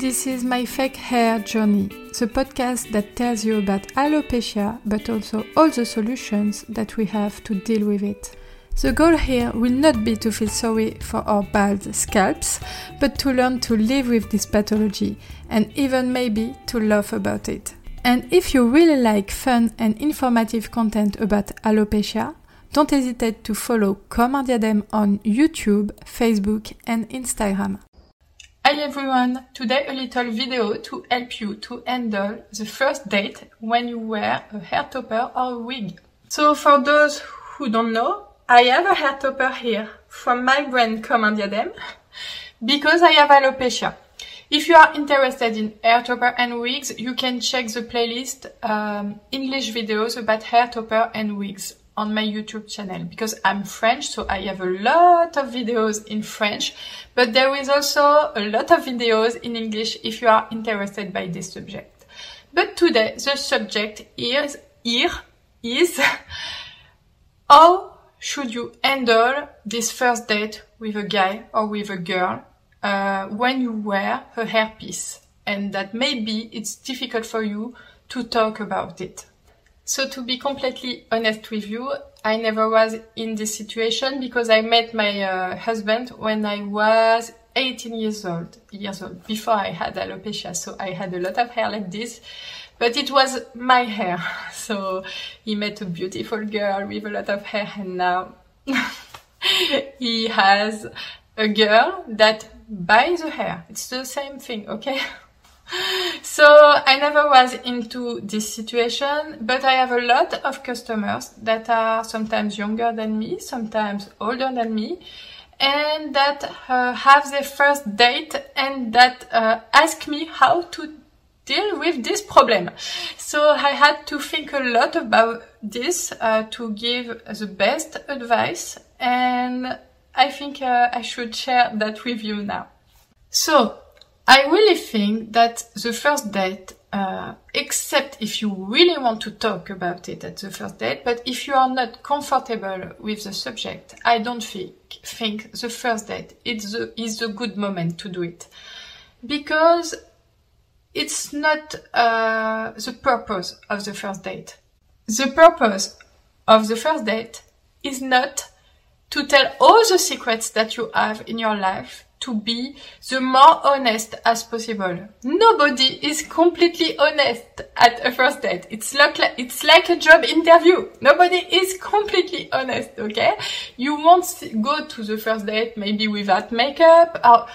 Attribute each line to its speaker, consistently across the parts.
Speaker 1: This is my fake hair journey, the podcast that tells you about alopecia but also all the solutions that we have to deal with it. The goal here will not be to feel sorry for our bald scalps, but to learn to live with this pathology and even maybe to laugh about it. And if you really like fun and informative content about alopecia, don't hesitate to follow Comme un diadème on YouTube, Facebook, and Instagram. Hi everyone! Today a little video to help you to handle the first date when you wear a hair topper or a wig. So for those who don't know, I have a hair topper here from my brand Comme un diadème because I have alopecia. If you are interested in hair topper and wigs, you can check the playlist um, English videos about hair topper and wigs on my YouTube channel because I'm French, so I have a lot of videos in French, but there is also a lot of videos in English if you are interested by this subject. But today the subject is here is how should you handle this first date with a guy or with a girl uh, when you wear a hairpiece and that maybe it's difficult for you to talk about it. So to be completely honest with you, I never was in this situation because I met my uh, husband when I was 18 years old, years old, before I had alopecia. So I had a lot of hair like this, but it was my hair. So he met a beautiful girl with a lot of hair and now he has a girl that buys the hair. It's the same thing, okay? so I never was into this situation, but I have a lot of customers that are sometimes younger than me, sometimes older than me, and that uh, have their first date and that uh, ask me how to deal with this problem. So I had to think a lot about this uh, to give the best advice and I think uh, I should share that with you now. So, I really think that the first date, uh, except if you really want to talk about it at the first date, but if you are not comfortable with the subject, I don't think, think the first date is the, is the good moment to do it. Because it's not uh, the purpose of the first date. The purpose of the first date is not to tell all the secrets that you have in your life to be the more honest as possible. Nobody is completely honest at a first date. It's like, it's like a job interview. Nobody is completely honest, okay? You won't go to the first date maybe without makeup or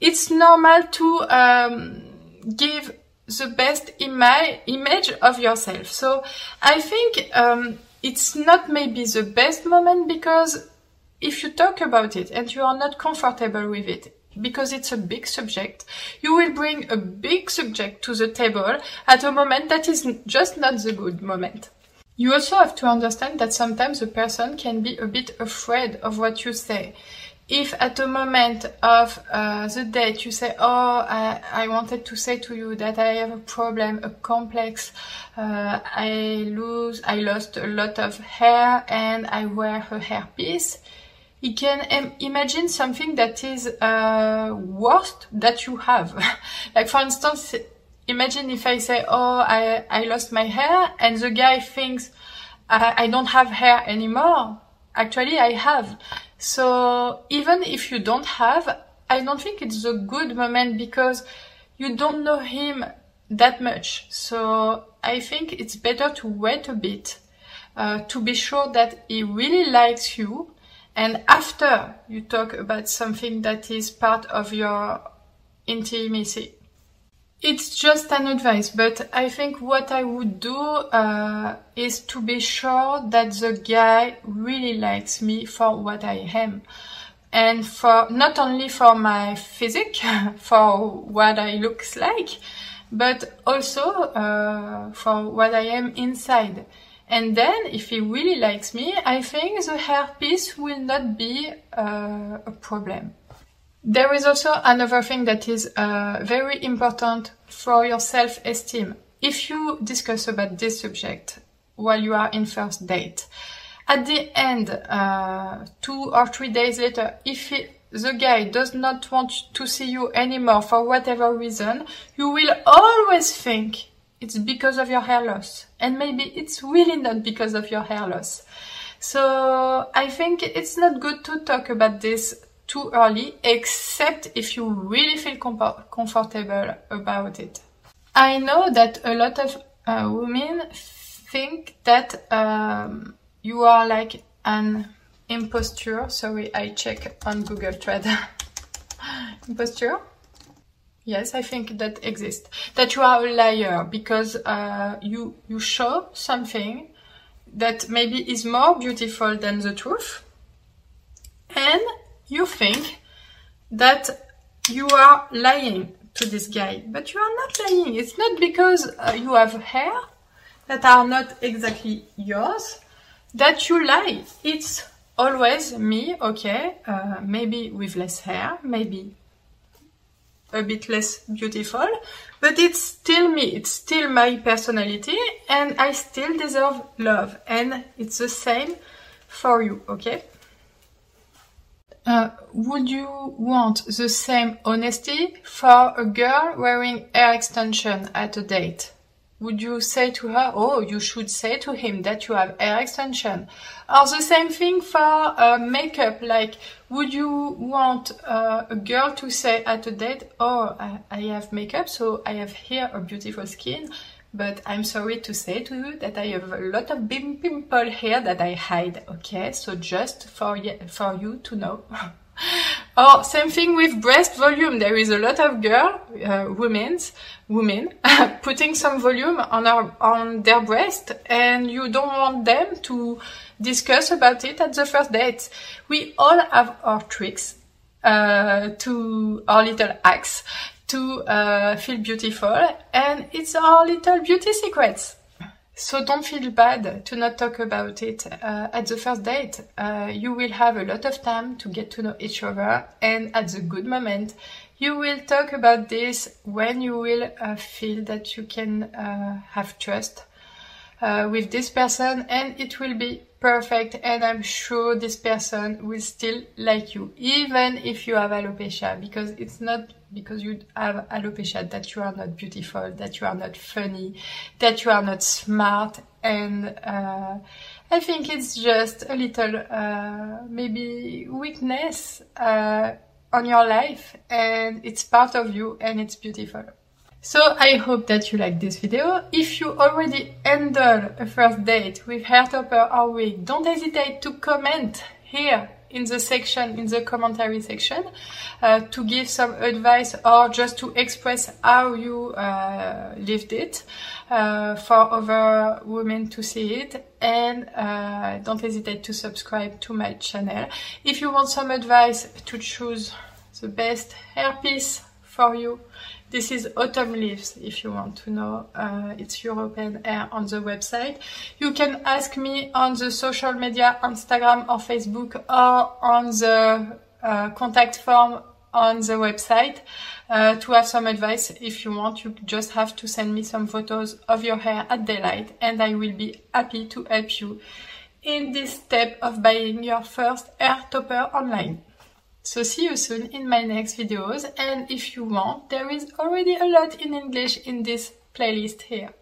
Speaker 1: it's normal to um, give the best ima- image of yourself. So I think um, it's not maybe the best moment because if you talk about it and you are not comfortable with it, because it's a big subject, you will bring a big subject to the table at a moment that is just not the good moment. You also have to understand that sometimes a person can be a bit afraid of what you say if at the moment of uh, the date you say, "Oh, I, I, wanted to say to you that I have a problem, a complex. Uh, I lose, I lost a lot of hair, and I wear a hairpiece." You can Im- imagine something that is uh, worst that you have. like for instance, imagine if I say, "Oh, I I lost my hair," and the guy thinks I, I don't have hair anymore. Actually, I have. So even if you don't have, I don't think it's a good moment because you don't know him that much. So I think it's better to wait a bit uh, to be sure that he really likes you. And after you talk about something that is part of your intimacy. It's just an advice, but I think what I would do uh, is to be sure that the guy really likes me for what I am. And for not only for my physique, for what I looks like, but also uh, for what I am inside. And then, if he really likes me, I think the hairpiece will not be uh, a problem. There is also another thing that is uh, very important for your self-esteem. If you discuss about this subject while you are in first date, at the end, uh, two or three days later, if he the guy does not want to see you anymore for whatever reason, you will always think it's because of your hair loss. And maybe it's really not because of your hair loss. So I think it's not good to talk about this too early, except if you really feel com- comfortable about it. I know that a lot of uh, women think that um, you are like an imposture. Sorry, I check on Google Trad. imposture? Yes, I think that exists. That you are a liar because uh, you you show something that maybe is more beautiful than the truth, and you think that you are lying to this guy, but you are not lying. It's not because uh, you have hair that are not exactly yours that you lie. It's always me, okay, uh, maybe with less hair, maybe a bit less beautiful, but it's still me, it's still my personality, and I still deserve love, and it's the same for you, okay? Uh, would you want the same honesty for a girl wearing hair extension at a date? Would you say to her, oh, you should say to him that you have hair extension? Or the same thing for uh, makeup, like, would you want uh, a girl to say at a date, oh, I, I have makeup, so I have here a beautiful skin, but I'm sorry to say to you that I have a lot of pimple here that I hide, okay? So just for, for you to know. Oh, same thing with breast volume. There is a lot of girl, uh, women, putting some volume on our, on their breast and you don't want them to discuss about it at the first date. We all have our tricks, uh, to our little hacks to, uh, feel beautiful and it's our little beauty secrets. So don't feel bad to not talk about it uh, at the first date. Uh, you will have a lot of time to get to know each other, and at the good moment, you will talk about this when you will uh, feel that you can uh, have trust uh, with this person, and it will be perfect. And I'm sure this person will still like you, even if you have alopecia, because it's not because you have alopecia that you are not beautiful, that you are not funny, that you are not smart. And uh, I think it's just a little uh, maybe weakness uh, on your life and it's part of you and it's beautiful. So I hope that you like this video. If you already handle a first date with hair topper or wig, don't hesitate to comment here in the section, in the commentary section, uh, to give some advice or just to express how you uh, lived it uh, for other women to see it. And uh, don't hesitate to subscribe to my channel. If you want some advice to choose the best hairpiece for you, this is Autumn Leaves, if you want to know. Uh, it's European Hair on the website. You can ask me on the social media, Instagram or Facebook, or on the uh, contact form on the website uh, to have some advice. If you want, you just have to send me some photos of your hair at daylight, and I will be happy to help you in this step of buying your first hair topper online. So see you soon in my next videos and if you want, there is already a lot in English in this playlist here.